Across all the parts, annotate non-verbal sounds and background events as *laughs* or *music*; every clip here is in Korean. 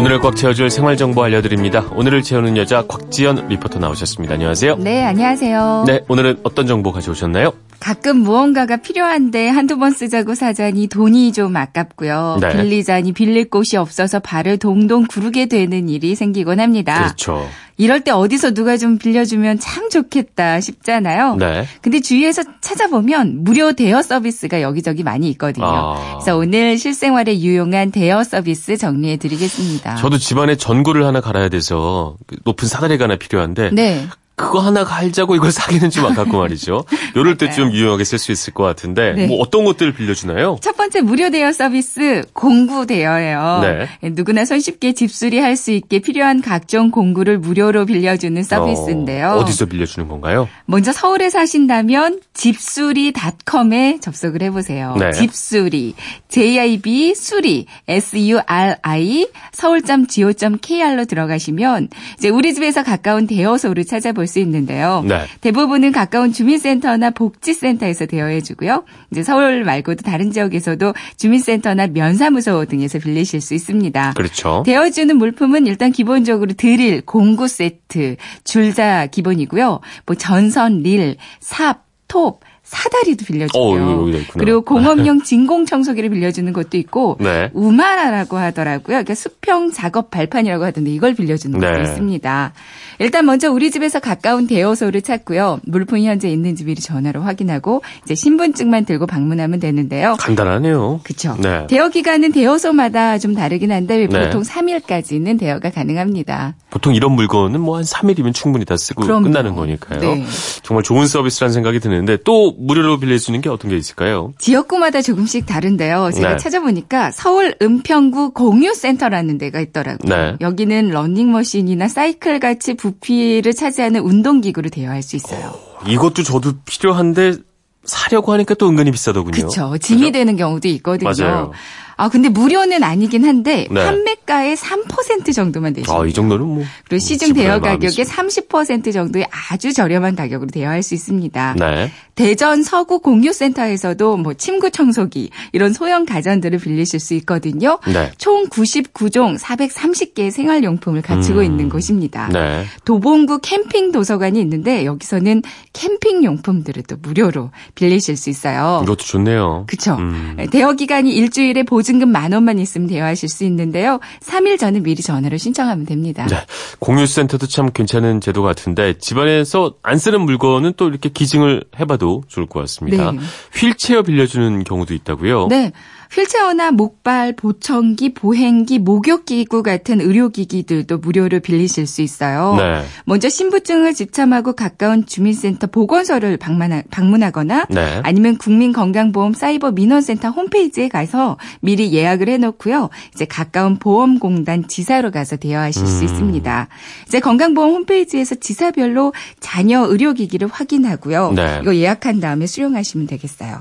꽉 채워줄 생활 정보 알려드립니다. 오늘을 채우는 여자 곽지연 리포터 나오셨습니다. 안녕하세요. 네, 안녕하세요. 네, 오늘은 어떤 정보 가져오셨나요? 가끔 무언가가 필요한데 한두 번 쓰자고 사자니 돈이 좀 아깝고요. 네. 빌리자니 빌릴 곳이 없어서 발을 동동 구르게 되는 일이 생기곤 합니다. 그렇죠. 이럴 때 어디서 누가 좀 빌려주면 참 좋겠다 싶잖아요. 네. 근데 주위에서 찾아보면 무료 대여 서비스가 여기저기 많이 있거든요. 아. 그래서 오늘 실생활에 유용한 대여 서비스 정리해 드리겠습니다. 저도 집안에 전구를 하나 갈아야 돼서 그 높은 사다리가 하나 필요한데 네. 그거 하나 갈자고 이걸 사기는 좀 아깝고 말이죠. *laughs* 요럴 때 좀 유용하게 쓸 수 있을 것 같은데 네. 뭐 어떤 것들을 빌려주나요? 첫 번째 무료 대여 서비스 공구 대여예요. 네. 누구나 손쉽게 집수리 할 수 있게 필요한 각종 공구를 무료로 빌려주는 서비스인데요. 어, 어디서 빌려주는 건가요? 먼저 서울에 사신다면 집수리.com에 접속을 해보세요. 네. 집수리, JIB 수리, S-U-R-I, 서울.go.kr로 들어가시면 이제 우리 집에서 가까운 대여소를 찾아볼 수 있는데요. 네. 대부분은 가까운 주민센터나 복지센터에서 대여해 주고요. 이제 서울 말고도 다른 지역에서도 주민센터나 면사무소 등에서 빌리실 수 있습니다. 그렇죠. 대여주는 물품은 일단 기본적으로 드릴, 공구 세트, 줄자 기본이고요. 뭐 전선, 릴, 삽, 톱, 사다리도 어, 빌려주고요. 있구나. 그리고 공업용 *laughs* 진공 청소기를 빌려주는 것도 있고 네. 우마라라고 하더라고요. 그러니까 수평 작업 발판이라고 하던데 이걸 빌려주는 것도 네. 있습니다. 일단 먼저 우리 집에서 가까운 대여소를 찾고요. 물품이 현재 있는지 미리 전화로 확인하고 이제 신분증만 들고 방문하면 되는데요. 간단하네요. 그렇죠. 네. 대여 기간은 대여소마다 좀 다르긴 한데 네. 보통 3일까지는 대여가 가능합니다. 보통 이런 물건은 뭐 한 3일이면 충분히 다 쓰고 그럼요. 끝나는 거니까요. 네. 정말 좋은 서비스라는 생각이 드는데 또 무료로 빌려주는 게 어떤 게 있을까요? 지역구마다 조금씩 다른데요. 제가 네. 찾아보니까 서울 은평구 공유센터라는 데가 있더라고요. 네. 여기는 러닝머신이나 사이클 같이 부피를 차지하는 운동기구를 대여할 수 있어요. 이것도 저도 필요한데 사려고 하니까 또 은근히 비싸더군요. 그렇죠. 짐이? 되는 경우도 있거든요. 맞아요. 아 근데 무료는 아니긴 한데 네. 판매 가의 3% 정도만 되시면 아, 이 정도는 뭐. 그리고 시중 지불할 대여 가격의 있습니다. 30% 정도의 아주 저렴한 가격으로 대여할 수 있습니다. 네. 대전 서구 공유센터에서도 뭐 침구 청소기 이런 소형 가전들을 빌리실 수 있거든요. 네. 총 99종 430개의 생활용품을 갖추고 음. 있는 곳입니다. 네. 도봉구 캠핑 도서관이 있는데 여기서는 캠핑 용품들을 또 무료로 빌리실 수 있어요. 이것도 좋네요. 그쵸. 음. 대여 기간이 일주일에 보증금 만 원만 있으면 대여하실 수 있는데요. 3일 전에 미리 전화로 신청하면 됩니다. 네. 공유센터도 참 괜찮은 제도 같은데 집안에서 안 쓰는 물건은 또 이렇게 기증을 해봐도 좋을 것 같습니다. 네. 휠체어 빌려주는 경우도 있다고요? 네. 휠체어나 목발, 보청기, 보행기, 목욕기구 같은 의료기기들도 무료로 빌리실 수 있어요. 네. 먼저 신분증을 지참하고 가까운 주민센터 보건소를 방문하, 방문하거나 네. 아니면 국민건강보험 사이버 민원센터 홈페이지에 가서 미리 예약을 해놓고요. 이제 가까운 보험공단 지사로 가서 대여하실 수 음. 있습니다. 이제 건강보험 홈페이지에서 지사별로 자녀 의료기기를 확인하고요. 네. 이거 예약한 다음에 수령하시면 되겠어요.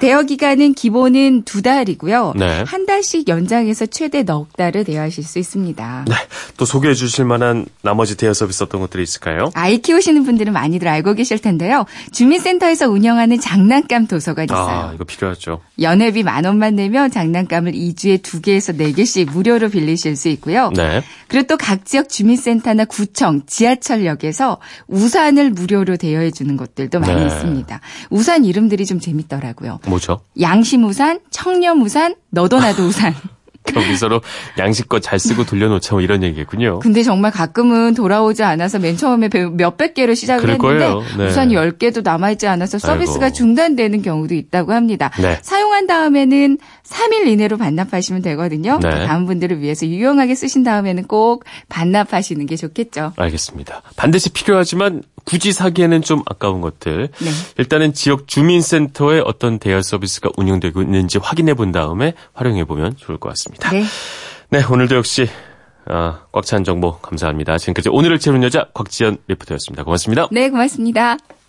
대여 기간은 기본은 두 달 이고요. 네. 한 달씩 연장해서 최대 넉 달을 대여하실 수 있습니다. 네. 또 소개해 주실 만한 나머지 대여 서비스 어떤 것들이 있을까요? 아이 키우시는 분들은 많이들 알고 계실 텐데요. 주민센터에서 운영하는 장난감 도서관이 있어요. 아, 이거 필요하죠. 연회비 만 원만 내면 장난감을 2주에 2개에서 4개씩 무료로 빌리실 수 있고요. 네. 그리고 또 각 지역 주민센터나 구청, 지하철역에서 우산을 무료로 대여해 주는 것들도 많이 네. 있습니다. 우산 이름들이 좀 재밌더라고요. 뭐죠? 양심 우산, 청렴 우산, 너도 나도 우산. 여기 서로 양식껏 잘 쓰고 돌려놓자 뭐 이런 얘기겠군요. 근데 정말 가끔은 돌아오지 않아서 맨 처음에 배- 몇백 개로 시작을 했는데. 네. 우산 10개도 남아있지 않아서 서비스가 아이고. 중단되는 경우도 있다고 합니다. 네. 사용한 다음에는 3일 이내로 반납하시면 되거든요. 네. 다음 분들을 위해서 유용하게 쓰신 다음에는 꼭 반납하시는 게 좋겠죠. 알겠습니다. 반드시 필요하지만 굳이 사기에는 좀 아까운 것들. 네. 일단은 지역 주민센터에 어떤 대여 서비스가 운영되고 있는지 확인해 본 다음에 활용해 보면 좋을 것 같습니다. 네. 네, 오늘도 역시 아, 꽉찬 정보 감사합니다. 지금까지 오늘을 채우는 여자 곽지연 리포터였습니다. 고맙습니다. 네, 고맙습니다.